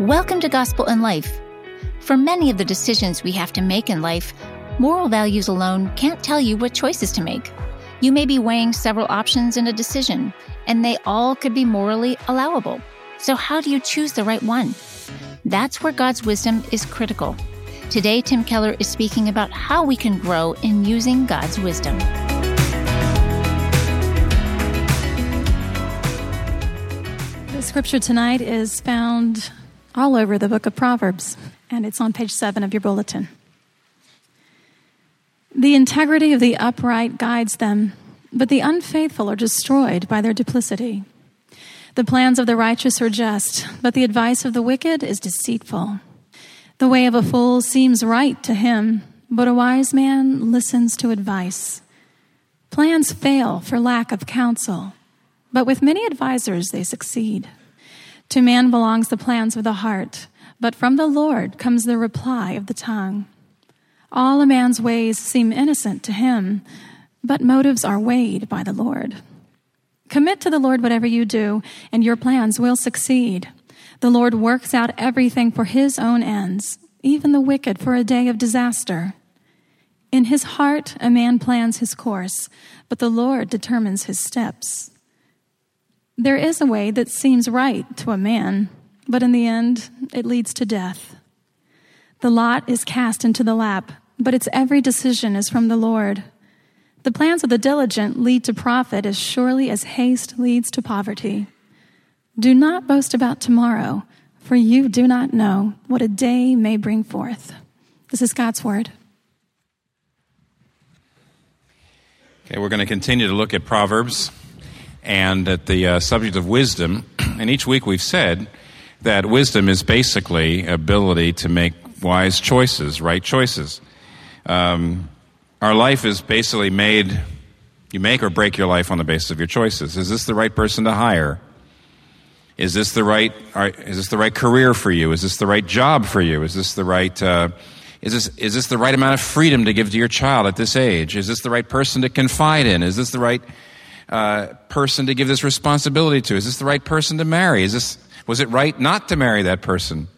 Welcome to Gospel in Life. For many of the decisions we have to make in life, moral values alone can't tell you what choices to make. You may be weighing several options in a decision, and they all could be morally allowable. So, how do you choose the right one? That's where God's wisdom is critical. Today, Tim Keller is speaking about how we can grow in using God's wisdom. The scripture tonight is found all over the book of Proverbs, and it's on page seven of your bulletin. The integrity of the upright guides them, but the unfaithful are destroyed by their duplicity. The plans of the righteous are just, but the advice of the wicked is deceitful. The way of a fool seems right to him, but a wise man listens to advice. Plans fail for lack of counsel, but with many advisers they succeed. To man belongs the plans of the heart, but from the Lord comes the reply of the tongue. All a man's ways seem innocent to him, but motives are weighed by the Lord. Commit to the Lord whatever you do, and your plans will succeed. The Lord works out everything for his own ends, even the wicked for a day of disaster. In his heart, a man plans his course, but the Lord determines his steps. There is a way that seems right to a man, but in the end, it leads to death. The lot is cast into the lap, but its every decision is from the Lord. The plans of the diligent lead to profit as surely as haste leads to poverty. Do not boast about tomorrow, for you do not know what a day may bring forth. This is God's word. Okay, we're going to continue to look at Proverbs and at the uh, subject of wisdom. And each week we've said that wisdom is basically ability to make wise choices, right choices. Um, our life is basically made, you make or break your life on the basis of your choices. Is this the right person to hire? Is this the right, is this the right career for you? Is this the right job for you? Is this the right, uh, is this, is this the right amount of freedom to give to your child at this age? Is this the right person to confide in? Is this the right uh, person to give this responsibility to? Is this the right person to marry? Is this, was it right not to marry that person?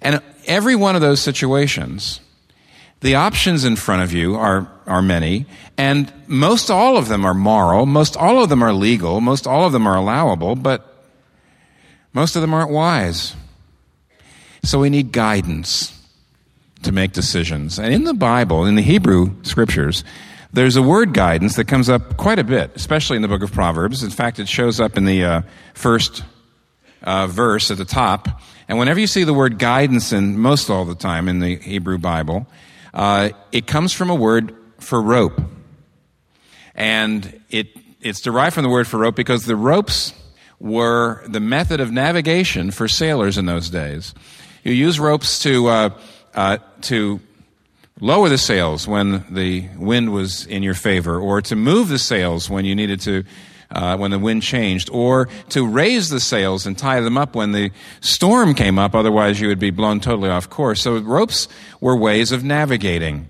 And every one of those situations, the options in front of you are, are many, and most all of them are moral, most all of them are legal, most all of them are allowable, but most of them aren't wise. So we need guidance to make decisions. And in the Bible, in the Hebrew scriptures, there's a word guidance that comes up quite a bit, especially in the book of Proverbs. In fact, it shows up in the uh, first uh, verse at the top. And whenever you see the word guidance, in most all the time in the Hebrew Bible, uh, it comes from a word for rope. And it, it's derived from the word for rope because the ropes were the method of navigation for sailors in those days. You use ropes to, uh, uh, to lower the sails when the wind was in your favor, or to move the sails when you needed to, uh, when the wind changed, or to raise the sails and tie them up when the storm came up, otherwise you would be blown totally off course. So ropes were ways of navigating.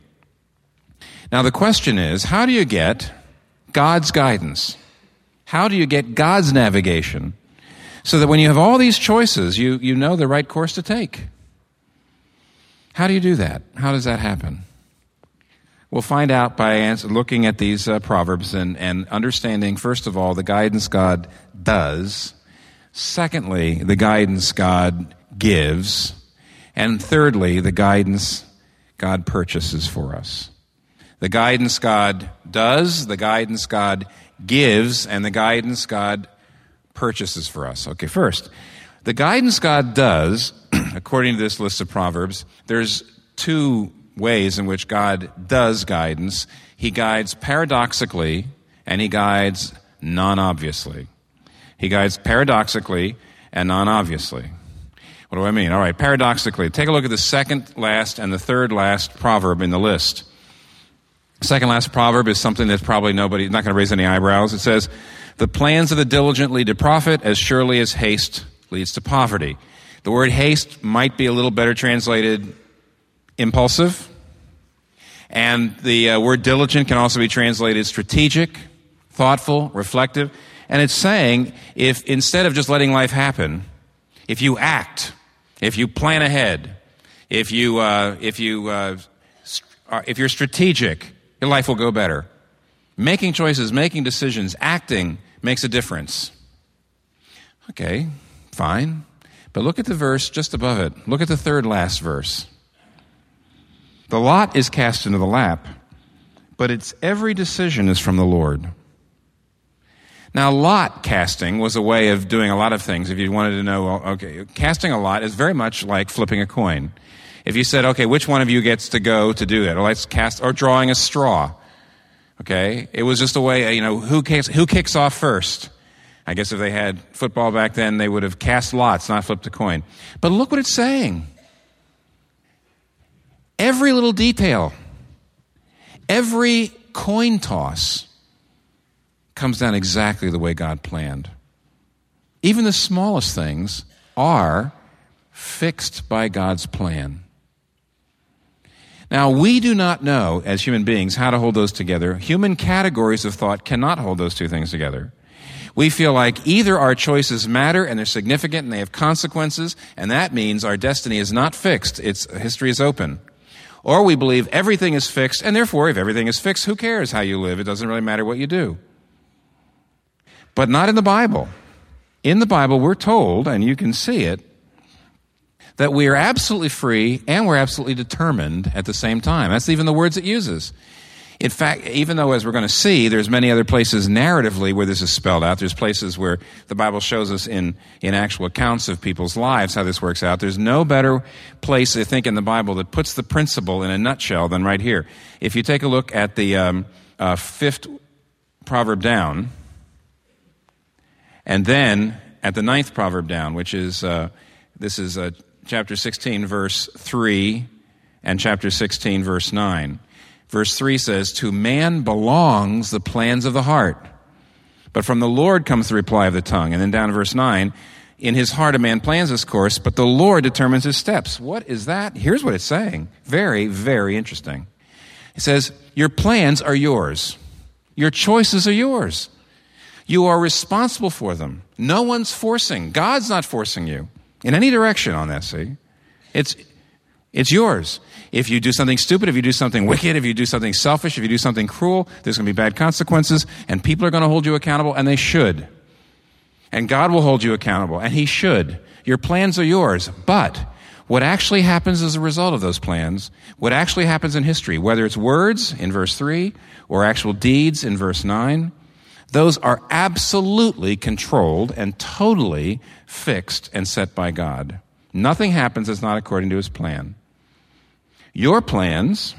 Now the question is, how do you get God's guidance? How do you get God's navigation so that when you have all these choices, you, you know the right course to take? How do you do that? How does that happen? We'll find out by answer, looking at these uh, proverbs and, and understanding, first of all, the guidance God does. Secondly, the guidance God gives. And thirdly, the guidance God purchases for us. The guidance God does, the guidance God gives, and the guidance God purchases for us. Okay, first, the guidance God does according to this list of Proverbs, there's two ways in which God does guidance. He guides paradoxically and he guides non obviously. He guides paradoxically and non obviously. What do I mean? All right, paradoxically, take a look at the second last and the third last proverb in the list. Second last proverb is something that probably nobody, not going to raise any eyebrows. It says, The plans of the diligent lead to profit as surely as haste leads to poverty. The word haste might be a little better translated impulsive. And the uh, word diligent can also be translated strategic, thoughtful, reflective. And it's saying if instead of just letting life happen, if you act, if you plan ahead, if you, uh, if you, uh, if you're strategic, your life will go better. Making choices, making decisions, acting makes a difference. Okay, fine. But look at the verse just above it. Look at the third last verse. The lot is cast into the lap, but its every decision is from the Lord. Now, lot casting was a way of doing a lot of things. If you wanted to know, okay, casting a lot is very much like flipping a coin. If you said, okay, which one of you gets to go to do that? Or let's cast, or drawing a straw. Okay? It was just a way, you know, who kicks, who kicks off first? I guess if they had football back then, they would have cast lots, not flipped a coin. But look what it's saying. Every little detail, every coin toss comes down exactly the way God planned. Even the smallest things are fixed by God's plan. Now, we do not know, as human beings, how to hold those together. Human categories of thought cannot hold those two things together. We feel like either our choices matter and they're significant and they have consequences, and that means our destiny is not fixed. Its history is open. Or we believe everything is fixed, and therefore, if everything is fixed, who cares how you live? It doesn't really matter what you do. But not in the Bible. In the Bible, we're told, and you can see it, that we are absolutely free and we're absolutely determined at the same time. That's even the words it uses. In fact, even though, as we're going to see, there's many other places narratively where this is spelled out. There's places where the Bible shows us in, in actual accounts of people's lives how this works out. There's no better place, I think, in the Bible that puts the principle in a nutshell than right here. If you take a look at the um, uh, fifth proverb down, and then at the ninth proverb down, which is, uh, this is uh, chapter 16, verse 3, and chapter 16, verse 9. Verse 3 says, To man belongs the plans of the heart, but from the Lord comes the reply of the tongue. And then down in verse 9, in his heart a man plans his course, but the Lord determines his steps. What is that? Here's what it's saying. Very, very interesting. It says, Your plans are yours. Your choices are yours. You are responsible for them. No one's forcing. God's not forcing you in any direction on that, see? It's, it's yours. If you do something stupid, if you do something wicked, if you do something selfish, if you do something cruel, there's going to be bad consequences, and people are going to hold you accountable, and they should. And God will hold you accountable, and He should. Your plans are yours, but what actually happens as a result of those plans, what actually happens in history, whether it's words in verse 3 or actual deeds in verse 9, those are absolutely controlled and totally fixed and set by God. Nothing happens that's not according to his plan. Your plans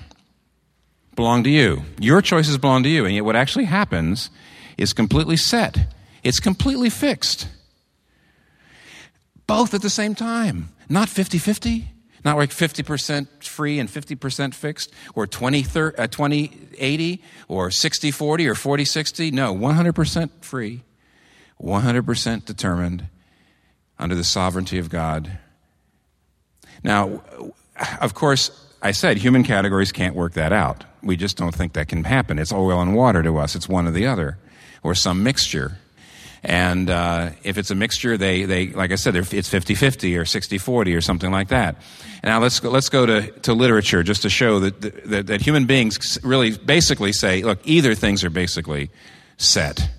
belong to you. Your choices belong to you. And yet, what actually happens is completely set, it's completely fixed. Both at the same time, not 50 50. Not like 50% free and 50% fixed, or 20, 30, uh, 20 80, or 60 40, or 40 60. No, 100% free, 100% determined under the sovereignty of God. Now, of course, I said human categories can't work that out. We just don't think that can happen. It's oil and water to us, it's one or the other, or some mixture. And uh, if it's a mixture, they, they like I said, it's 50 50 or 60 40 or something like that. Now let's go, let's go to, to literature just to show that, that, that human beings really basically say, look, either things are basically set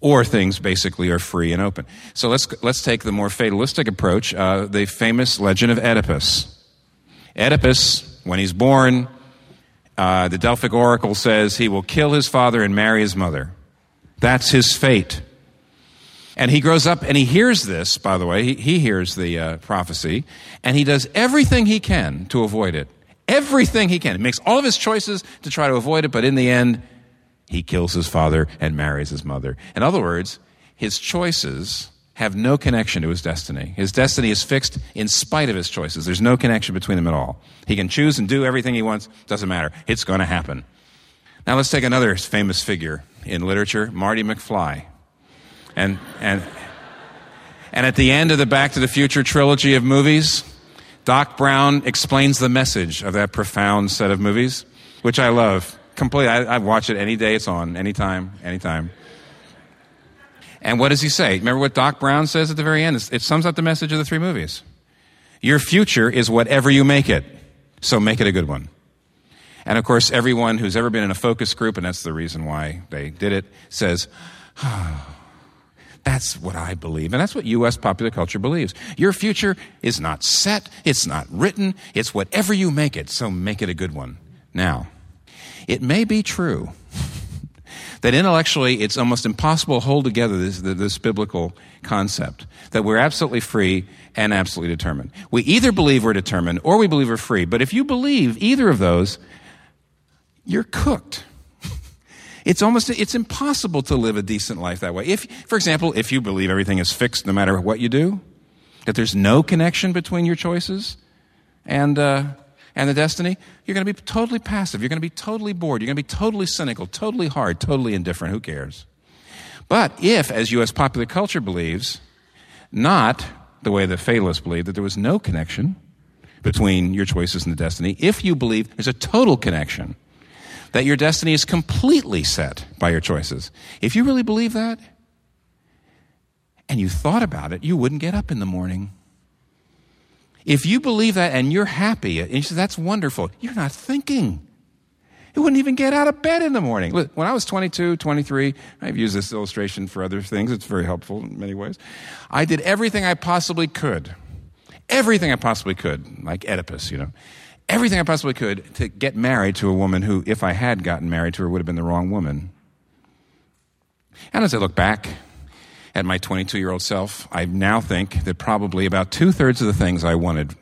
or things basically are free and open. So let's, let's take the more fatalistic approach, uh, the famous legend of Oedipus. Oedipus, when he's born, uh, the Delphic oracle says he will kill his father and marry his mother. That's his fate. And he grows up and he hears this, by the way, he, he hears the uh, prophecy, and he does everything he can to avoid it. Everything he can. He makes all of his choices to try to avoid it, but in the end, he kills his father and marries his mother. In other words, his choices have no connection to his destiny. His destiny is fixed in spite of his choices. There's no connection between them at all. He can choose and do everything he wants, doesn't matter. It's going to happen. Now let's take another famous figure in literature, Marty McFly. And, and, and at the end of the Back to the Future trilogy of movies, Doc Brown explains the message of that profound set of movies, which I love. Completely. I, I watch it any day it's on, anytime, anytime. And what does he say? Remember what Doc Brown says at the very end? It sums up the message of the three movies. Your future is whatever you make it, so make it a good one. And of course, everyone who's ever been in a focus group, and that's the reason why they did it, says, oh, that's what I believe. And that's what U.S. popular culture believes. Your future is not set, it's not written, it's whatever you make it, so make it a good one. Now, it may be true that intellectually it's almost impossible to hold together this, this biblical concept that we're absolutely free and absolutely determined. We either believe we're determined or we believe we're free. But if you believe either of those, you're cooked. It's almost, it's impossible to live a decent life that way. If, for example, if you believe everything is fixed no matter what you do, that there's no connection between your choices and, uh, and the destiny, you're going to be totally passive. You're going to be totally bored. You're going to be totally cynical, totally hard, totally indifferent. Who cares? But if, as U.S. popular culture believes, not the way the fatalists believe, that there was no connection between your choices and the destiny, if you believe there's a total connection, that your destiny is completely set by your choices, if you really believe that, and you thought about it, you wouldn't get up in the morning. If you believe that and you're happy, and you say, that's wonderful, you're not thinking. You wouldn't even get out of bed in the morning. When I was 22, 23, I've used this illustration for other things. It's very helpful in many ways. I did everything I possibly could. Everything I possibly could, like Oedipus, you know. Everything I possibly could to get married to a woman who, if I had gotten married to her, would have been the wrong woman. And as I look back, at my 22 year old self, I now think that probably about two thirds of the things I wanted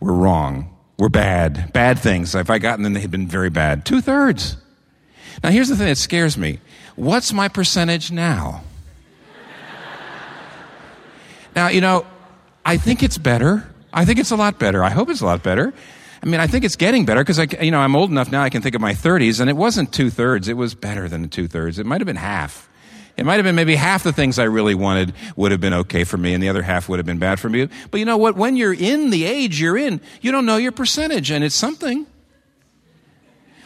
were wrong, were bad, bad things. If I gotten them, they had been very bad. Two thirds. Now, here's the thing that scares me what's my percentage now? now, you know, I think it's better. I think it's a lot better. I hope it's a lot better. I mean, I think it's getting better because I, you know, I'm old enough now. I can think of my 30s, and it wasn't two thirds. It was better than two thirds. It might have been half. It might have been maybe half the things I really wanted would have been okay for me and the other half would have been bad for me. But you know what? When you're in the age you're in, you don't know your percentage and it's something.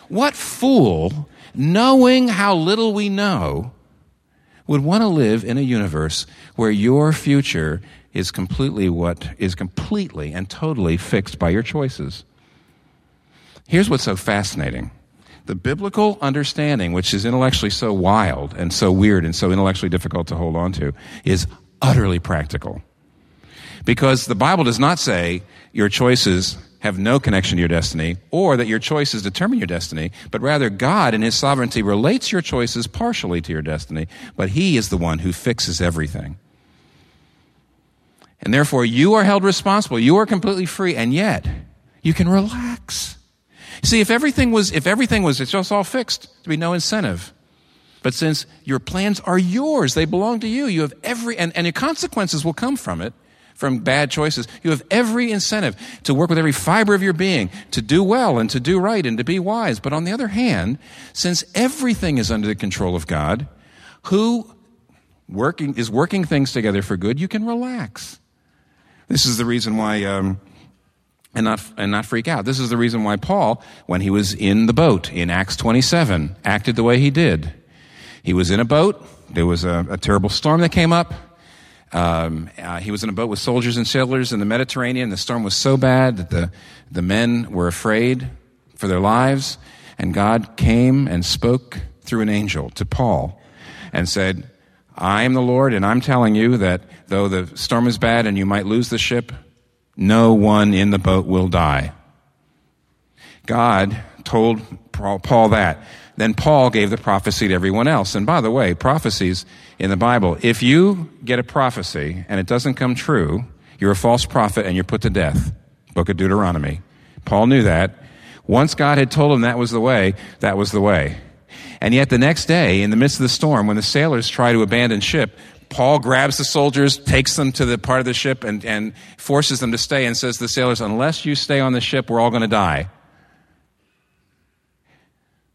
What fool, knowing how little we know, would want to live in a universe where your future is completely what is completely and totally fixed by your choices? Here's what's so fascinating. The biblical understanding, which is intellectually so wild and so weird and so intellectually difficult to hold on to, is utterly practical. Because the Bible does not say your choices have no connection to your destiny or that your choices determine your destiny, but rather God in His sovereignty relates your choices partially to your destiny, but He is the one who fixes everything. And therefore, you are held responsible. You are completely free, and yet you can relax. See, if everything was, if everything was, it's just all fixed, there'd be no incentive. But since your plans are yours, they belong to you, you have every, and, and your consequences will come from it, from bad choices. You have every incentive to work with every fiber of your being, to do well and to do right and to be wise. But on the other hand, since everything is under the control of God, who working, is working things together for good, you can relax. This is the reason why, um, and not, and not freak out. This is the reason why Paul, when he was in the boat in Acts 27, acted the way he did. He was in a boat. There was a, a terrible storm that came up. Um, uh, he was in a boat with soldiers and sailors in the Mediterranean. The storm was so bad that the, the men were afraid for their lives. And God came and spoke through an angel to Paul and said, I am the Lord, and I'm telling you that though the storm is bad and you might lose the ship, no one in the boat will die. God told Paul that. Then Paul gave the prophecy to everyone else. And by the way, prophecies in the Bible, if you get a prophecy and it doesn't come true, you're a false prophet and you're put to death. Book of Deuteronomy. Paul knew that. Once God had told him that was the way, that was the way. And yet the next day, in the midst of the storm, when the sailors try to abandon ship, Paul grabs the soldiers, takes them to the part of the ship, and, and forces them to stay and says to the sailors, Unless you stay on the ship, we're all going to die.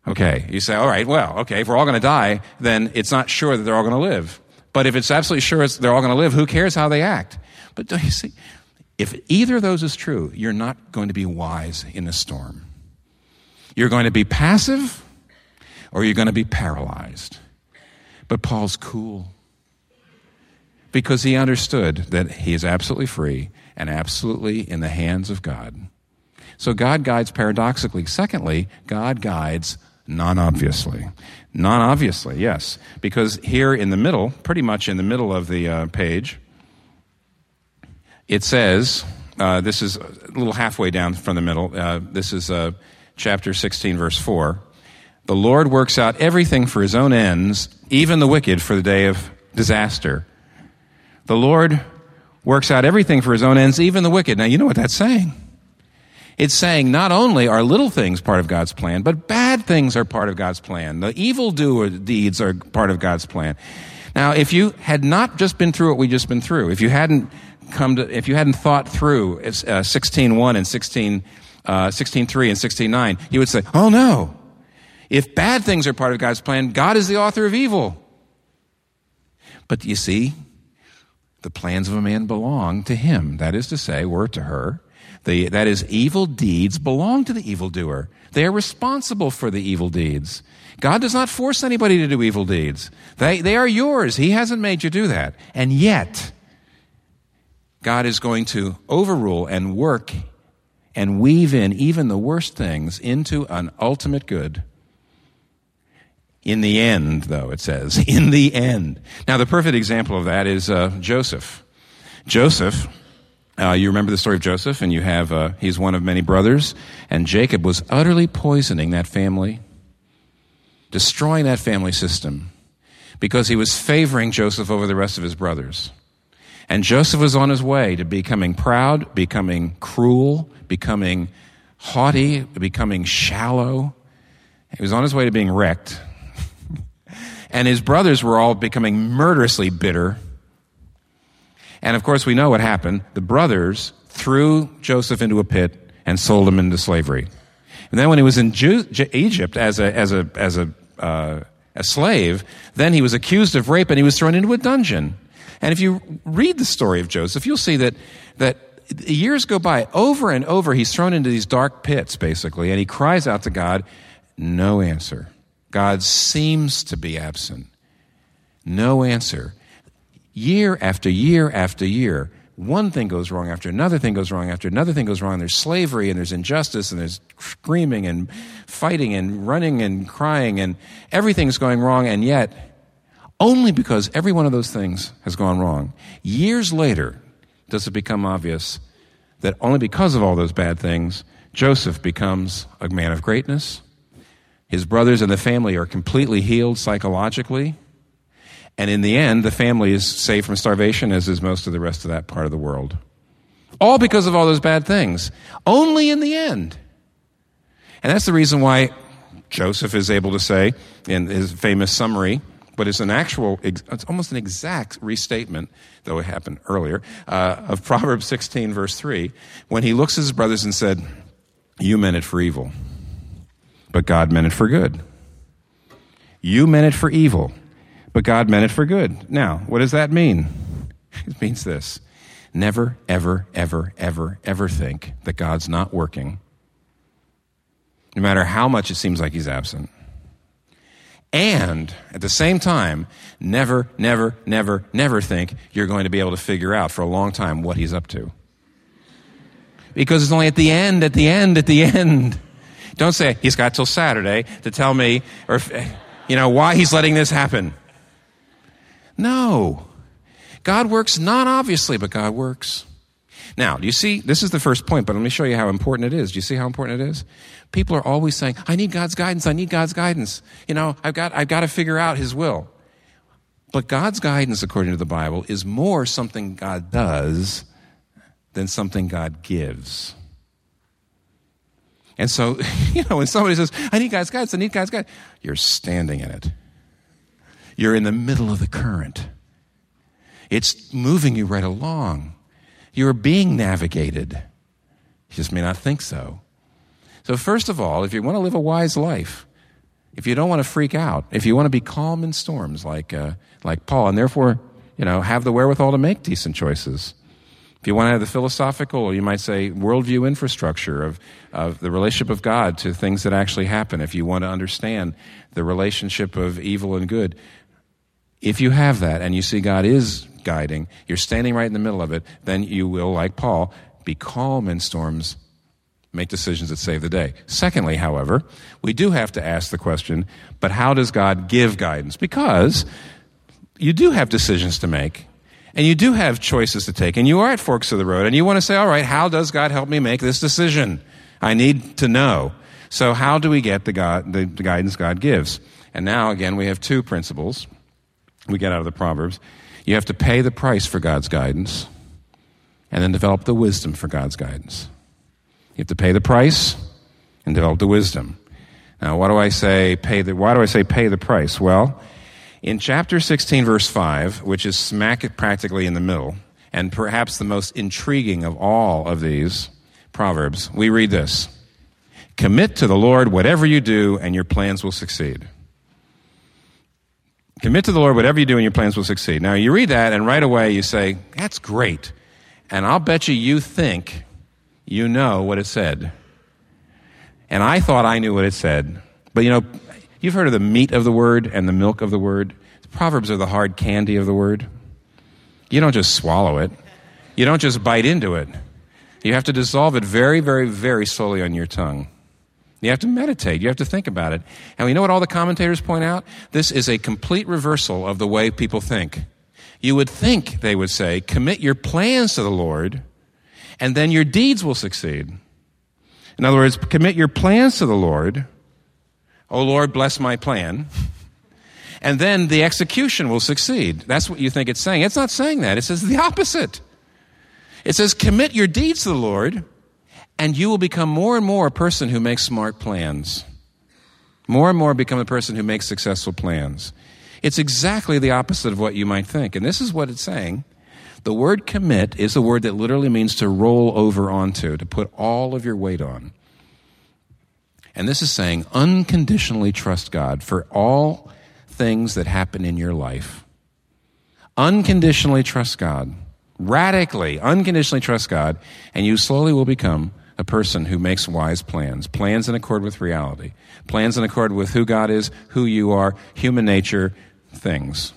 Okay, you say, All right, well, okay, if we're all going to die, then it's not sure that they're all going to live. But if it's absolutely sure they're all going to live, who cares how they act? But don't you see? If either of those is true, you're not going to be wise in a storm. You're going to be passive or you're going to be paralyzed. But Paul's cool. Because he understood that he is absolutely free and absolutely in the hands of God. So God guides paradoxically. Secondly, God guides non obviously. Non obviously, yes. Because here in the middle, pretty much in the middle of the uh, page, it says, uh, this is a little halfway down from the middle. Uh, this is uh, chapter 16, verse 4. The Lord works out everything for his own ends, even the wicked for the day of disaster. The Lord works out everything for his own ends, even the wicked. Now, you know what that's saying. It's saying not only are little things part of God's plan, but bad things are part of God's plan. The evil doer deeds are part of God's plan. Now, if you had not just been through what we just been through, if you hadn't come to, if you hadn't thought through uh, 16.1 and 16, uh, 16.3 and 16.9, you would say, oh no. If bad things are part of God's plan, God is the author of evil. But you see, the plans of a man belong to him. That is to say, were to her. The, that is, evil deeds belong to the evildoer. They are responsible for the evil deeds. God does not force anybody to do evil deeds. They, they are yours. He hasn't made you do that. And yet, God is going to overrule and work and weave in even the worst things into an ultimate good. In the end, though, it says, in the end. Now, the perfect example of that is uh, Joseph. Joseph, uh, you remember the story of Joseph, and you have, uh, he's one of many brothers, and Jacob was utterly poisoning that family, destroying that family system, because he was favoring Joseph over the rest of his brothers. And Joseph was on his way to becoming proud, becoming cruel, becoming haughty, becoming shallow. He was on his way to being wrecked. And his brothers were all becoming murderously bitter. And of course, we know what happened. The brothers threw Joseph into a pit and sold him into slavery. And then when he was in Ju- Egypt as a, as a, as a, uh, a slave, then he was accused of rape and he was thrown into a dungeon. And if you read the story of Joseph, you'll see that, that years go by. Over and over, he's thrown into these dark pits, basically, and he cries out to God. No answer. God seems to be absent. No answer. Year after year after year, one thing goes wrong after another thing goes wrong after another thing goes wrong. There's slavery and there's injustice and there's screaming and fighting and running and crying and everything's going wrong. And yet, only because every one of those things has gone wrong. Years later, does it become obvious that only because of all those bad things, Joseph becomes a man of greatness. His brothers and the family are completely healed psychologically. And in the end, the family is saved from starvation, as is most of the rest of that part of the world. All because of all those bad things. Only in the end. And that's the reason why Joseph is able to say in his famous summary but it's an actual, it's almost an exact restatement, though it happened earlier, uh, of Proverbs 16, verse 3, when he looks at his brothers and said, You meant it for evil, but God meant it for good. You meant it for evil, but God meant it for good. Now, what does that mean? It means this never, ever, ever, ever, ever think that God's not working, no matter how much it seems like he's absent and at the same time, never, never, never, never think you're going to be able to figure out for a long time what he's up to. Because it's only at the end, at the end, at the end. Don't say, he's got till Saturday to tell me, or, you know, why he's letting this happen. No. God works not obviously, but God works. Now, do you see? This is the first point, but let me show you how important it is. Do you see how important it is? People are always saying, I need God's guidance. I need God's guidance. You know, I've got, I've got to figure out His will. But God's guidance, according to the Bible, is more something God does than something God gives. And so, you know, when somebody says, I need God's guidance, I need God's guidance, you're standing in it. You're in the middle of the current. It's moving you right along. You're being navigated. You just may not think so. So, first of all, if you want to live a wise life, if you don't want to freak out, if you want to be calm in storms like, uh, like Paul, and therefore, you know, have the wherewithal to make decent choices. If you want to have the philosophical, or you might say, worldview infrastructure of, of the relationship of God to things that actually happen, if you want to understand the relationship of evil and good, if you have that and you see God is guiding, you're standing right in the middle of it, then you will, like Paul, be calm in storms, make decisions that save the day. Secondly, however, we do have to ask the question but how does God give guidance? Because you do have decisions to make. And you do have choices to take, and you are at forks of the road, and you want to say, All right, how does God help me make this decision? I need to know. So, how do we get the, God, the, the guidance God gives? And now, again, we have two principles we get out of the Proverbs. You have to pay the price for God's guidance, and then develop the wisdom for God's guidance. You have to pay the price and develop the wisdom. Now, why do I say? Pay the, why do I say pay the price? Well, in chapter 16, verse 5, which is smack practically in the middle, and perhaps the most intriguing of all of these proverbs, we read this Commit to the Lord whatever you do, and your plans will succeed. Commit to the Lord whatever you do, and your plans will succeed. Now, you read that, and right away you say, That's great. And I'll bet you you think you know what it said. And I thought I knew what it said. But you know, you've heard of the meat of the word and the milk of the word. Proverbs are the hard candy of the word. You don't just swallow it, you don't just bite into it. You have to dissolve it very, very, very slowly on your tongue. You have to meditate. You have to think about it. And we know what all the commentators point out? This is a complete reversal of the way people think. You would think, they would say, commit your plans to the Lord, and then your deeds will succeed. In other words, commit your plans to the Lord. Oh Lord, bless my plan. And then the execution will succeed. That's what you think it's saying. It's not saying that. It says the opposite. It says, commit your deeds to the Lord, and you will become more and more a person who makes smart plans. More and more become a person who makes successful plans. It's exactly the opposite of what you might think. And this is what it's saying. The word commit is a word that literally means to roll over onto, to put all of your weight on. And this is saying unconditionally trust God for all things that happen in your life. Unconditionally trust God. Radically, unconditionally trust God, and you slowly will become a person who makes wise plans, plans in accord with reality, plans in accord with who God is, who you are, human nature, things.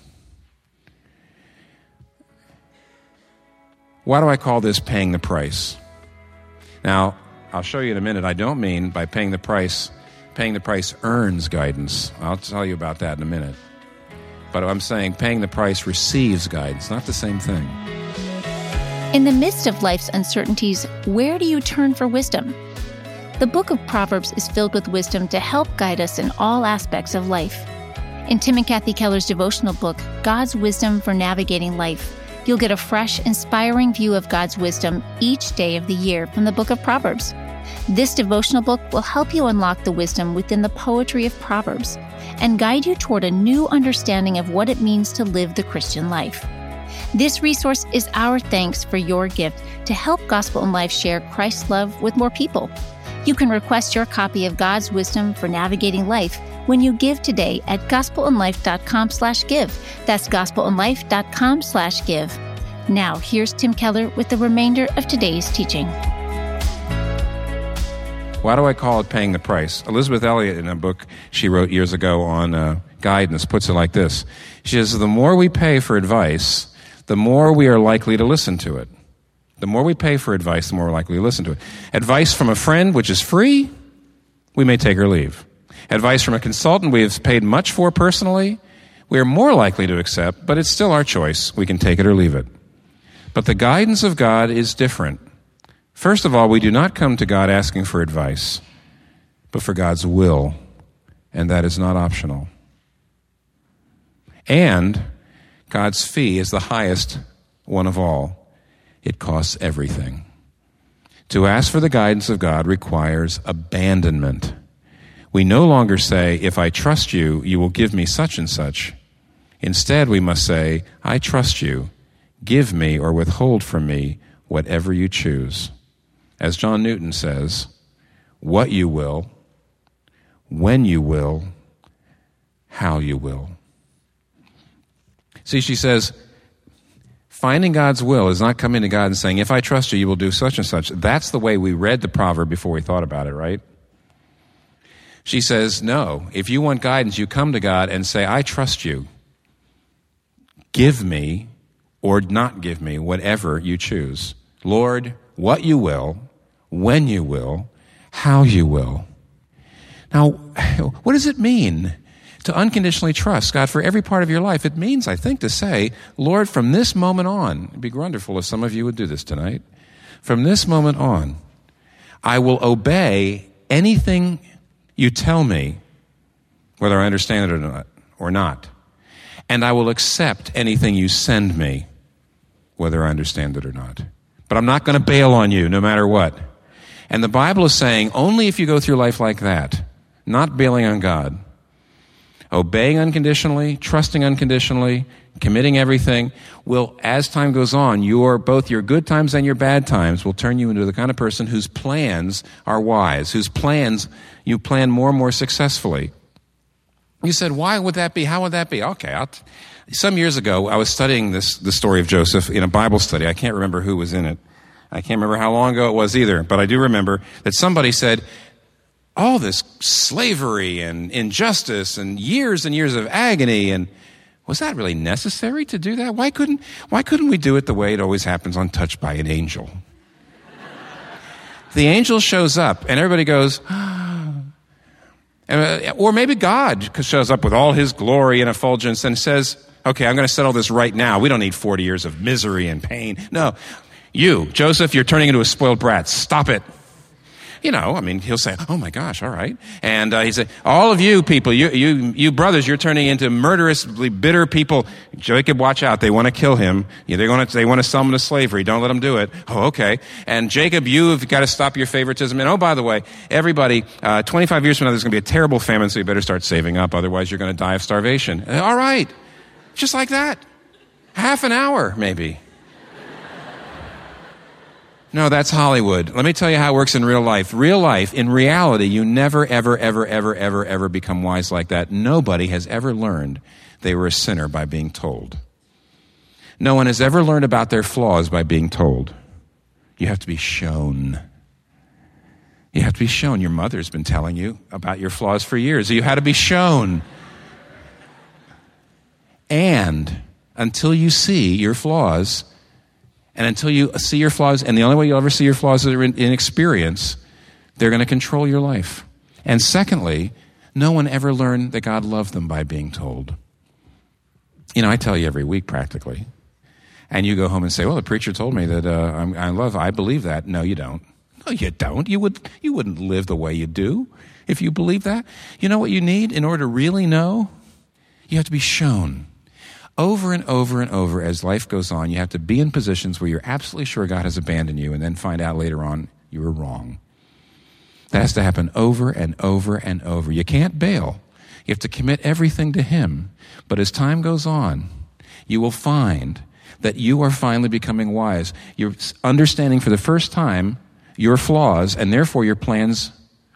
Why do I call this paying the price? Now, I'll show you in a minute. I don't mean by paying the price, paying the price earns guidance. I'll tell you about that in a minute. But I'm saying paying the price receives guidance, not the same thing. In the midst of life's uncertainties, where do you turn for wisdom? The book of Proverbs is filled with wisdom to help guide us in all aspects of life. In Tim and Kathy Keller's devotional book, God's Wisdom for Navigating Life, You'll get a fresh, inspiring view of God's wisdom each day of the year from the book of Proverbs. This devotional book will help you unlock the wisdom within the poetry of Proverbs and guide you toward a new understanding of what it means to live the Christian life. This resource is our thanks for your gift to help Gospel in Life share Christ's love with more people. You can request your copy of God's Wisdom for Navigating Life when you give today at gospelinlife.com slash give. That's gospelinlife.com slash give. Now, here's Tim Keller with the remainder of today's teaching. Why do I call it paying the price? Elisabeth Elliot, in a book she wrote years ago on uh, guidance, puts it like this She says, The more we pay for advice, the more we are likely to listen to it. The more we pay for advice, the more likely to listen to it. Advice from a friend, which is free, we may take or leave. Advice from a consultant we have paid much for personally, we are more likely to accept, but it's still our choice. We can take it or leave it. But the guidance of God is different. First of all, we do not come to God asking for advice, but for God's will, and that is not optional. And God's fee is the highest one of all. It costs everything. To ask for the guidance of God requires abandonment. We no longer say, If I trust you, you will give me such and such. Instead, we must say, I trust you. Give me or withhold from me whatever you choose. As John Newton says, what you will, when you will, how you will. See, she says, Finding God's will is not coming to God and saying, If I trust you, you will do such and such. That's the way we read the proverb before we thought about it, right? She says, No. If you want guidance, you come to God and say, I trust you. Give me or not give me, whatever you choose. Lord, what you will, when you will, how you will. Now, what does it mean to unconditionally trust God for every part of your life? It means, I think, to say, Lord, from this moment on, it'd be wonderful if some of you would do this tonight. From this moment on, I will obey anything you tell me, whether I understand it or not. Or not. And I will accept anything you send me, whether I understand it or not. But I'm not going to bail on you no matter what. And the Bible is saying only if you go through life like that, not bailing on God, obeying unconditionally, trusting unconditionally, committing everything, will, as time goes on, your, both your good times and your bad times will turn you into the kind of person whose plans are wise, whose plans you plan more and more successfully. You said, why would that be? How would that be? Okay, I'll t- some years ago, I was studying this, the story of Joseph in a Bible study. I can't remember who was in it. I can't remember how long ago it was either, but I do remember that somebody said, all this slavery and injustice and years and years of agony and was that really necessary to do that? Why couldn't, why couldn't we do it the way it always happens on Touched by an Angel? the angel shows up and everybody goes, uh, or maybe God shows up with all his glory and effulgence and says, okay, I'm going to settle this right now. We don't need 40 years of misery and pain. No. You, Joseph, you're turning into a spoiled brat. Stop it you know, I mean, he'll say, "Oh my gosh, all right," and uh, he said, "All of you people, you you you brothers, you're turning into murderously bitter people. Jacob, watch out! They want to kill him. They want to they want to sell him to slavery. Don't let them do it. Oh, okay. And Jacob, you have got to stop your favoritism. And oh, by the way, everybody, uh, 25 years from now, there's going to be a terrible famine, so you better start saving up. Otherwise, you're going to die of starvation. All right, just like that. Half an hour, maybe. No, that's Hollywood. Let me tell you how it works in real life. Real life, in reality, you never, ever, ever, ever, ever, ever become wise like that. Nobody has ever learned they were a sinner by being told. No one has ever learned about their flaws by being told. You have to be shown. You have to be shown. Your mother's been telling you about your flaws for years. You had to be shown. And until you see your flaws, and until you see your flaws, and the only way you'll ever see your flaws is in, in experience, they're going to control your life. And secondly, no one ever learned that God loved them by being told. You know, I tell you every week practically. And you go home and say, well, the preacher told me that uh, i love, I believe that. No, you don't. No, you don't. You, would, you wouldn't live the way you do if you believe that. You know what you need in order to really know? You have to be shown over and over and over as life goes on, you have to be in positions where you're absolutely sure God has abandoned you and then find out later on you were wrong. That has to happen over and over and over. You can't bail. You have to commit everything to Him. But as time goes on, you will find that you are finally becoming wise. You're understanding for the first time your flaws and therefore your plans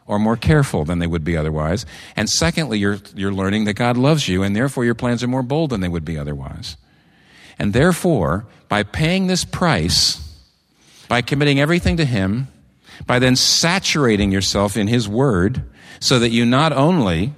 or more careful than they would be otherwise. And secondly, you're, you're learning that God loves you, and therefore your plans are more bold than they would be otherwise. And therefore, by paying this price, by committing everything to Him, by then saturating yourself in His Word, so that you not only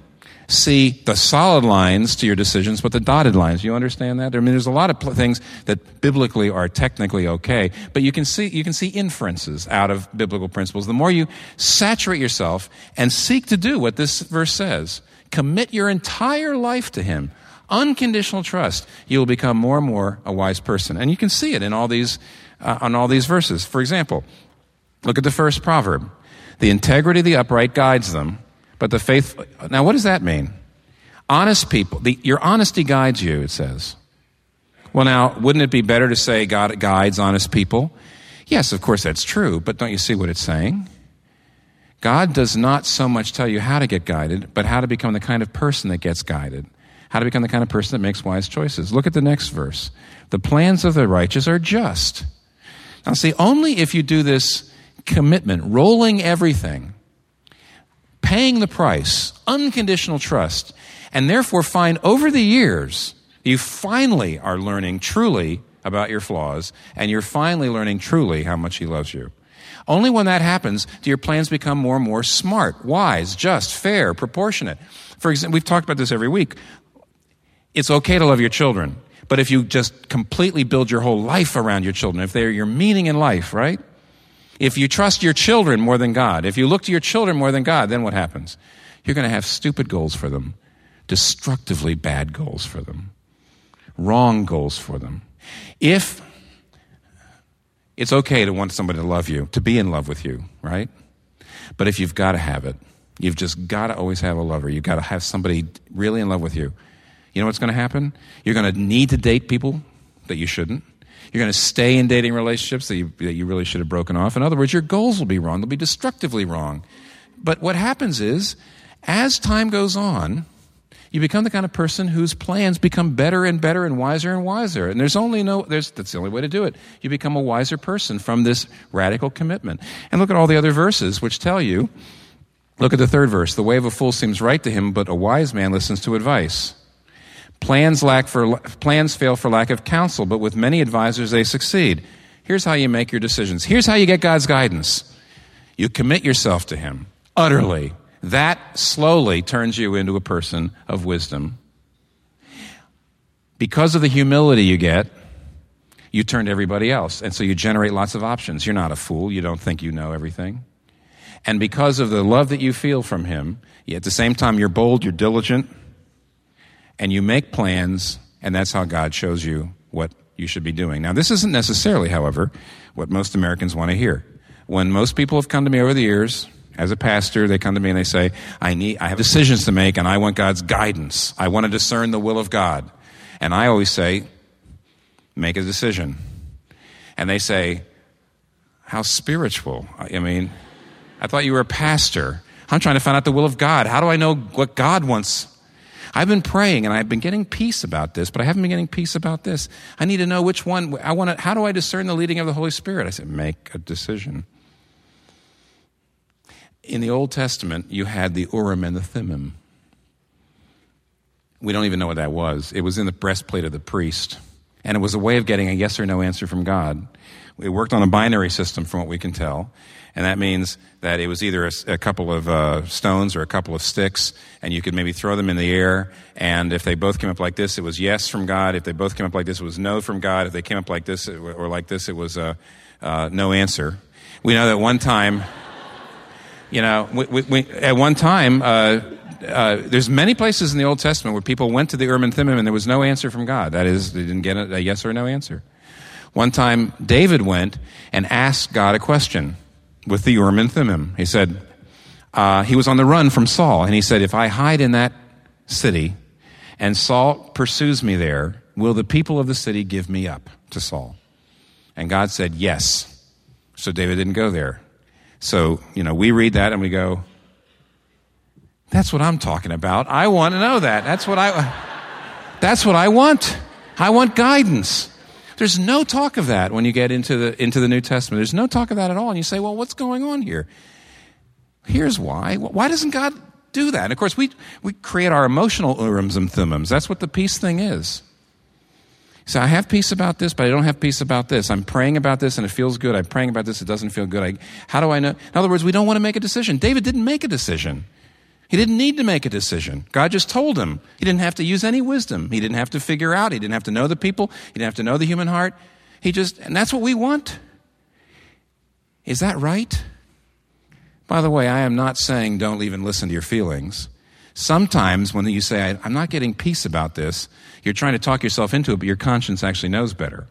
see the solid lines to your decisions, but the dotted lines. You understand that? I mean, there's a lot of pl- things that biblically are technically okay, but you can see, you can see inferences out of biblical principles. The more you saturate yourself and seek to do what this verse says, commit your entire life to Him, unconditional trust, you will become more and more a wise person. And you can see it in all these, uh, on all these verses. For example, look at the first proverb. The integrity of the upright guides them but the faith, now what does that mean? Honest people, the, your honesty guides you, it says. Well, now, wouldn't it be better to say God guides honest people? Yes, of course that's true, but don't you see what it's saying? God does not so much tell you how to get guided, but how to become the kind of person that gets guided. How to become the kind of person that makes wise choices. Look at the next verse. The plans of the righteous are just. Now, see, only if you do this commitment, rolling everything, paying the price, unconditional trust, and therefore find over the years you finally are learning truly about your flaws, and you're finally learning truly how much He loves you. Only when that happens do your plans become more and more smart, wise, just, fair, proportionate. For example, we've talked about this every week. It's okay to love your children, But if you just completely build your whole life around your children, if they're your meaning in life, right? If you trust your children more than God, if you look to your children more than God, then what happens? You're going to have stupid goals for them, destructively bad goals for them, wrong goals for them. If it's okay to want somebody to love you, to be in love with you, right? But if you've got to have it, you've just got to always have a lover. You've got to have somebody really in love with you. You know what's going to happen? You're going to need to date people that you shouldn't. You're going to stay in dating relationships that you, that you really should have broken off. In other words, your goals will be wrong. They'll be destructively wrong. But what happens is, as time goes on, you become the kind of person whose plans become better and better and wiser and wiser. And there's only no, there's, that's the only way to do it. You become a wiser person from this radical commitment. And look at all the other verses which tell you, look at the third verse. The way of a fool seems right to him, but a wise man listens to advice. Plans, lack for, plans fail for lack of counsel, but with many advisors they succeed. Here's how you make your decisions. Here's how you get God's guidance. You commit yourself to Him utterly. That slowly turns you into a person of wisdom. Because of the humility you get, you turn to everybody else. And so you generate lots of options. You're not a fool. You don't think you know everything. And because of the love that you feel from Him, at the same time, you're bold, you're diligent, and you make plans, and that's how God shows you what you should be doing. Now, this isn't necessarily, however, what most Americans want to hear. When most people have come to me over the years, as a pastor, they come to me and they say, I need, I have decisions to make and I want God's guidance. I want to discern the will of God. And I always say, make a decision. And they say, how spiritual. I mean, I thought you were a pastor. I'm trying to find out the will of God. How do I know what God wants I've been praying and I've been getting peace about this, but I haven't been getting peace about this. I need to know which one. I want to, how do I discern the leading of the Holy Spirit? I said, make a decision. In the Old Testament, you had the Urim and the Thummim. We don't even know what that was. It was in the breastplate of the priest, and it was a way of getting a yes or no answer from God. It worked on a binary system, from what we can tell. And that means that it was either a, a couple of uh, stones or a couple of sticks, and you could maybe throw them in the air. And if they both came up like this, it was yes from God. If they both came up like this, it was no from God. If they came up like this or like this, it was uh, uh, no answer. We know that one time, you know, we, we, we, at one time, uh, uh, there's many places in the Old Testament where people went to the Urim and Thummim and there was no answer from God. That is, they didn't get a, a yes or no answer. One time, David went and asked God a question with the Urim and Thummim. He said, uh, he was on the run from Saul, and he said, If I hide in that city and Saul pursues me there, will the people of the city give me up to Saul? And God said, Yes. So David didn't go there. So, you know, we read that and we go, That's what I'm talking about. I want to know that. That's what I, that's what I want. I want guidance. There's no talk of that when you get into the, into the New Testament. There's no talk of that at all. And you say, well, what's going on here? Here's why. Why doesn't God do that? And of course, we, we create our emotional Urims and Thummims. That's what the peace thing is. So I have peace about this, but I don't have peace about this. I'm praying about this and it feels good. I'm praying about this, it doesn't feel good. I, how do I know? In other words, we don't want to make a decision. David didn't make a decision. He didn't need to make a decision. God just told him. He didn't have to use any wisdom. He didn't have to figure out. He didn't have to know the people. He didn't have to know the human heart. He just, and that's what we want. Is that right? By the way, I am not saying don't even listen to your feelings. Sometimes when you say, I'm not getting peace about this, you're trying to talk yourself into it, but your conscience actually knows better.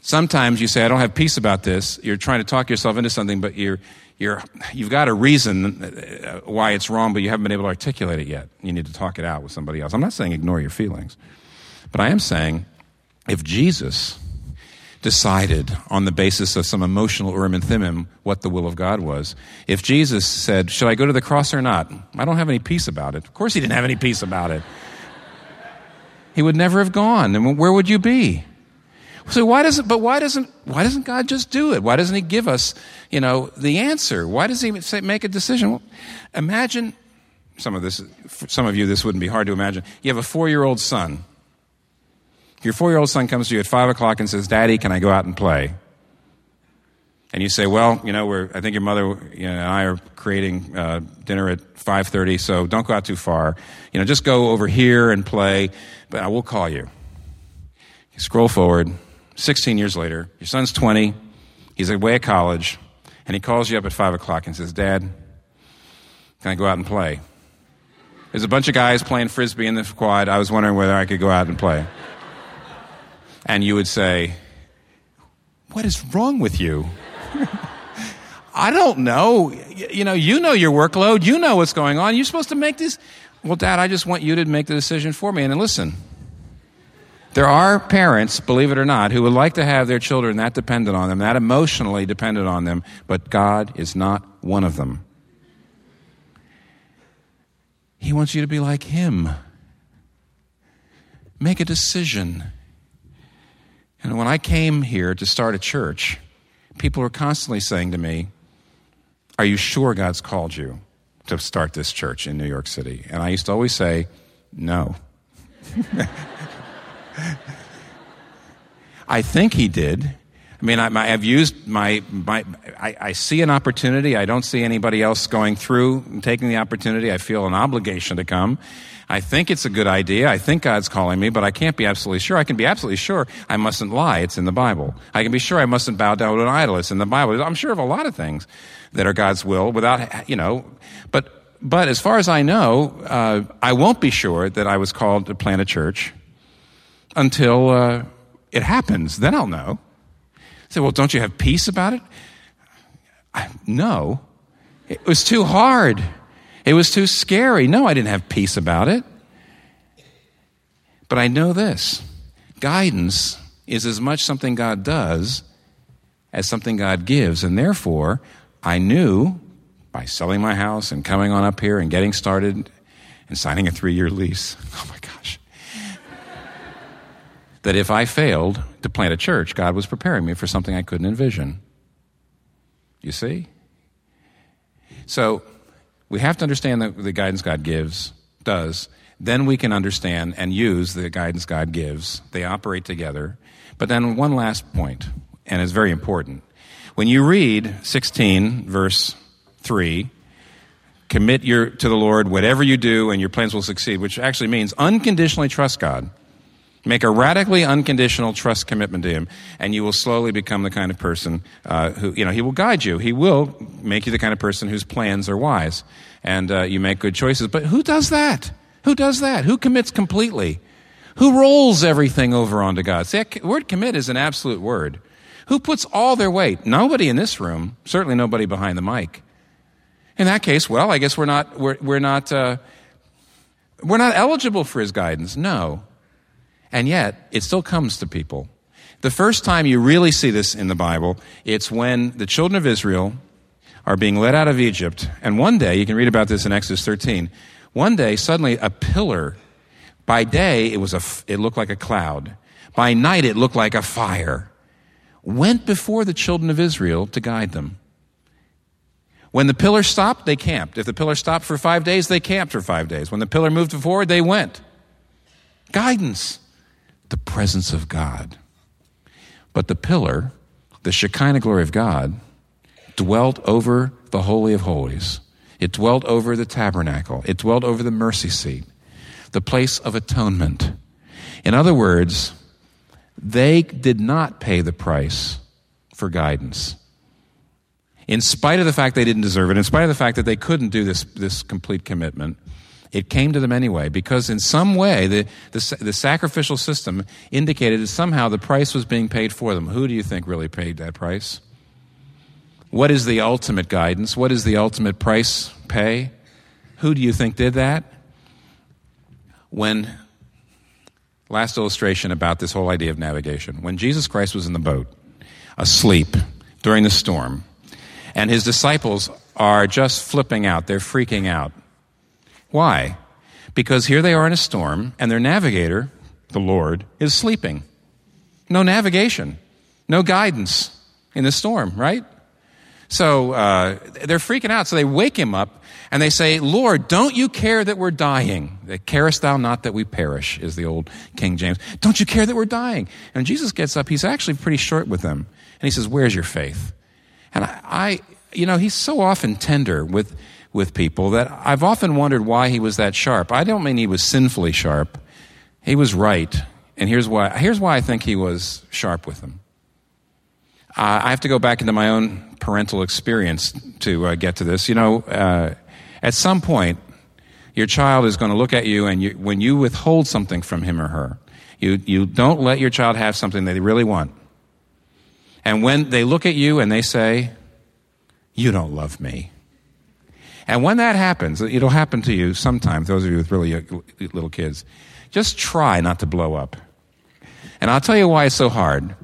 Sometimes you say, I don't have peace about this. You're trying to talk yourself into something, but you're, you're, you've got a reason uh, why it's wrong, but you haven't been able to articulate it yet. You need to talk it out with somebody else. I'm not saying ignore your feelings, but I am saying if Jesus decided on the basis of some emotional Urim and Thummim what the will of God was, if Jesus said, Should I go to the cross or not? I don't have any peace about it. Of course, he didn't have any peace about it. He would never have gone. And where would you be? So why doesn't, but why doesn't, why doesn't God just do it? Why doesn't He give us, you know, the answer? Why does He make a decision? Well, imagine, some of this, some of you, this wouldn't be hard to imagine. You have a four year old son. Your four year old son comes to you at five o'clock and says, Daddy, can I go out and play? And you say, well, you know, we're, I think your mother you know, and I are creating uh, dinner at 5.30, so don't go out too far. You know, just go over here and play, but I will call you. Scroll forward, 16 years later, your son's 20, he's away at college, and he calls you up at 5 o'clock and says, Dad, can I go out and play? There's a bunch of guys playing frisbee in the quad. I was wondering whether I could go out and play. and you would say, What is wrong with you? I don't know. You know, you know your workload. You know what's going on. You're supposed to make this. Well, Dad, I just want you to make the decision for me. And listen, there are parents, believe it or not, who would like to have their children that dependent on them, that emotionally dependent on them, but God is not one of them. He wants you to be like Him. Make a decision. And when I came here to start a church, people were constantly saying to me, Are you sure God's called you to start this church in New York City? And I used to always say, No. I think He did. I mean, I, have used my, my I, I, see an opportunity. I don't see anybody else going through and taking the opportunity. I feel an obligation to come. I think it's a good idea. I think God's calling me, but I can't be absolutely sure. I can be absolutely sure I mustn't lie. It's in the Bible. I can be sure I mustn't bow down to an idol. It's in the Bible. I'm sure of a lot of things that are God's will without, you know, but, but as far as I know, uh, I won't be sure that I was called to plant a church until uh, it happens. Then I'll know. I Say, well, don't you have peace about it? I, no. It was too hard. It was too scary. No, I didn't have peace about it. But I know this guidance is as much something God does as something God gives. And therefore, I knew by selling my house and coming on up here and getting started and signing a three year lease, oh that if I failed to plant a church, God was preparing me for something I couldn't envision. You see? So we have to understand the, the guidance God gives, does. Then we can understand and use the guidance God gives. They operate together. But then one last point, and it's very important. When you read 16, verse 3, commit your, to the Lord whatever you do and your plans will succeed, which actually means unconditionally trust God. Make a radically unconditional trust commitment to Him, and you will slowly become the kind of person uh, who, you know, He will guide you. He will make you the kind of person whose plans are wise, and uh, you make good choices. But who does that? Who does that? Who commits completely? Who rolls everything over onto God? See, word commit is an absolute word. Who puts all their weight? Nobody in this room, certainly nobody behind the mic. In that case, well, I guess we're not, we're, we're not, uh, we're not eligible for His guidance. No. And yet, it still comes to people. The first time you really see this in the Bible, it's when the children of Israel are being led out of Egypt. And one day, you can read about this in Exodus 13. One day, suddenly a pillar, by day, it was a, it looked like a cloud. By night, it looked like a fire, went before the children of Israel to guide them. When the pillar stopped, they camped. If the pillar stopped for five days, they camped for five days. When the pillar moved forward, they went. Guidance the presence of God. But the pillar, the Shekinah glory of God, dwelt over the Holy of Holies. It dwelt over the tabernacle. It dwelt over the mercy seat, the place of atonement. In other words, they did not pay the price for guidance. In spite of the fact they didn't deserve it, in spite of the fact that they couldn't do this, this complete commitment, it came to them anyway because, in some way, the, the, the, sacrificial system indicated that somehow the price was being paid for them. Who do you think really paid that price? What is the ultimate guidance? What is the ultimate price pay? Who do you think did that? When, last illustration about this whole idea of navigation. When Jesus Christ was in the boat, asleep during the storm, and his disciples are just flipping out, they're freaking out why? Because here they are in a storm, and their navigator, the Lord, is sleeping. No navigation, no guidance in the storm, right? So uh, they're freaking out. So they wake him up and they say, Lord, don't you care that we're dying? Carest thou not that we perish, is the old King James. Don't you care that we're dying? And Jesus gets up. He's actually pretty short with them. And he says, Where's your faith? And I, I you know, he's so often tender with with people that I've often wondered why he was that sharp. I don't mean he was sinfully sharp, he was right. and here's why, here's why I think he was sharp with them. Uh, I have to go back into my own parental experience to uh, get to this. You know, uh, at some point, your child is going to look at you, and you, when you withhold something from him or her, you, you don't let your child have something that they really want. And when they look at you and they say, You don't love me. And when that happens, it'll happen to you sometimes, those of you with really little kids, just try not to blow up. And I'll tell you why it's so hard.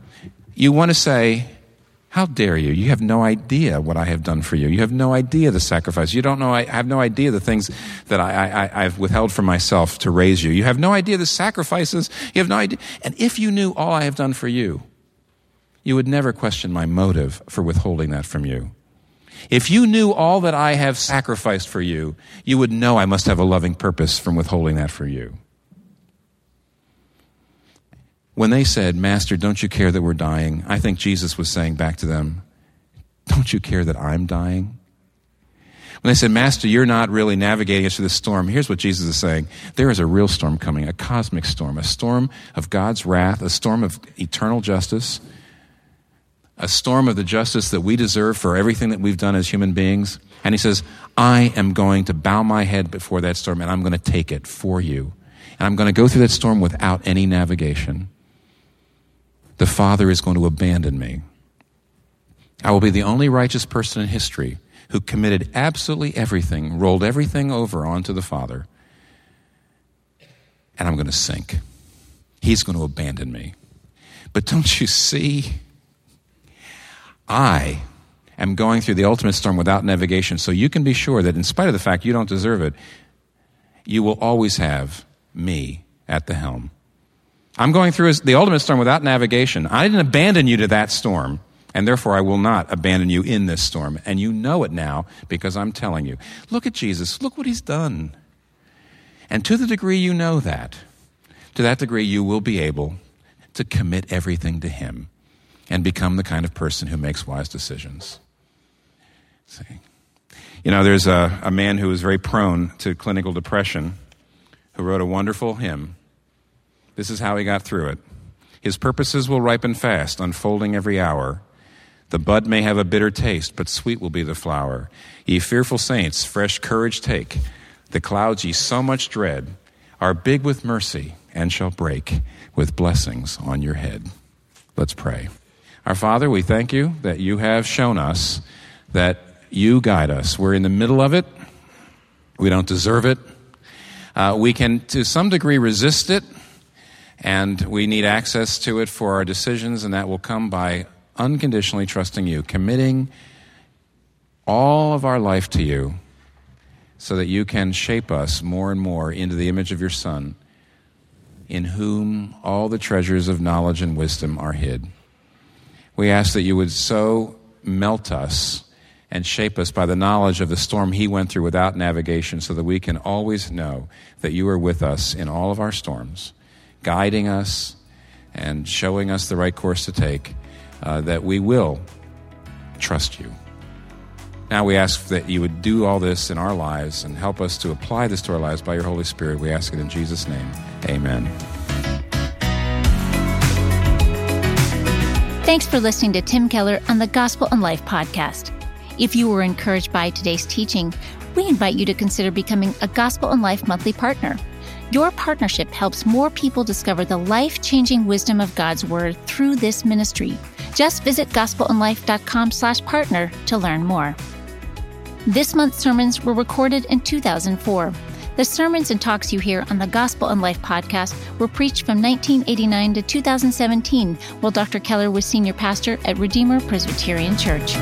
You want to say, how dare you? You have no idea what I have done for you. You have no idea the sacrifice. You don't know, I have no idea the things that I, I, I've withheld from myself to raise you. You have no idea the sacrifices. You have no idea. And if you knew all I have done for you, you would never question my motive for withholding that from you. If you knew all that I have sacrificed for you, you would know I must have a loving purpose from withholding that for you. When they said, Master, don't you care that we're dying? I think Jesus was saying back to them, Don't you care that I'm dying? When they said, Master, you're not really navigating us through the storm, here's what Jesus is saying. There is a real storm coming, a cosmic storm, a storm of God's wrath, a storm of eternal justice, a storm of the justice that we deserve for everything that we've done as human beings. And he says, I am going to bow my head before that storm and I'm going to take it for you. And I'm going to go through that storm without any navigation the Father is going to abandon me. I will be the only righteous person in history who committed absolutely everything, rolled everything over onto the Father, and I'm going to sink. He's going to abandon me. But don't you see? I am going through the ultimate storm without navigation, so you can be sure that in spite of the fact you don't deserve it, you will always have me at the helm. I'm going through the ultimate storm without navigation. I didn't abandon you to that storm, and therefore I will not abandon you in this storm. And you know it now because I'm telling you. Look at Jesus. Look what he's done. And to the degree you know that, to that degree you will be able to commit everything to him and become the kind of person who makes wise decisions. See? You know, there's a, a man who was very prone to clinical depression who wrote a wonderful hymn this is how he got through it. His purposes will ripen fast, unfolding every hour. The bud may have a bitter taste, but sweet will be the flower. Ye fearful saints, fresh courage take. The clouds ye so much dread are big with mercy and shall break with blessings on your head. Let's pray. Our Father, we thank you that you have shown us that you guide us. We're in the middle of it. We don't deserve it. Uh, we can, to some degree, resist it and we need access to it for our decisions, and that will come by unconditionally trusting you, committing all of our life to you so that you can shape us more and more into the image of your Son, in whom all the treasures of knowledge and wisdom are hid. We ask that you would so melt us and shape us by the knowledge of the storm he went through without navigation so that we can always know that you are with us in all of our storms guiding us and showing us the right course to take, uh, that we will trust you. Now we ask that you would do all this in our lives and help us to apply this to our lives by your Holy Spirit. We ask it in Jesus' name. Amen. Thanks for listening to Tim Keller on the Gospel in Life podcast. If you were encouraged by today's teaching, we invite you to consider becoming a Gospel in Life monthly partner. Your partnership helps more people discover the life changing wisdom of God's Word through this ministry. Just visit gospelinlife.com slash partner to learn more. This month's sermons were recorded in 2004. The sermons and talks you hear on the Gospel in Life podcast were preached from 1989 to 2017 while Dr. Keller was senior pastor at Redeemer Presbyterian Church.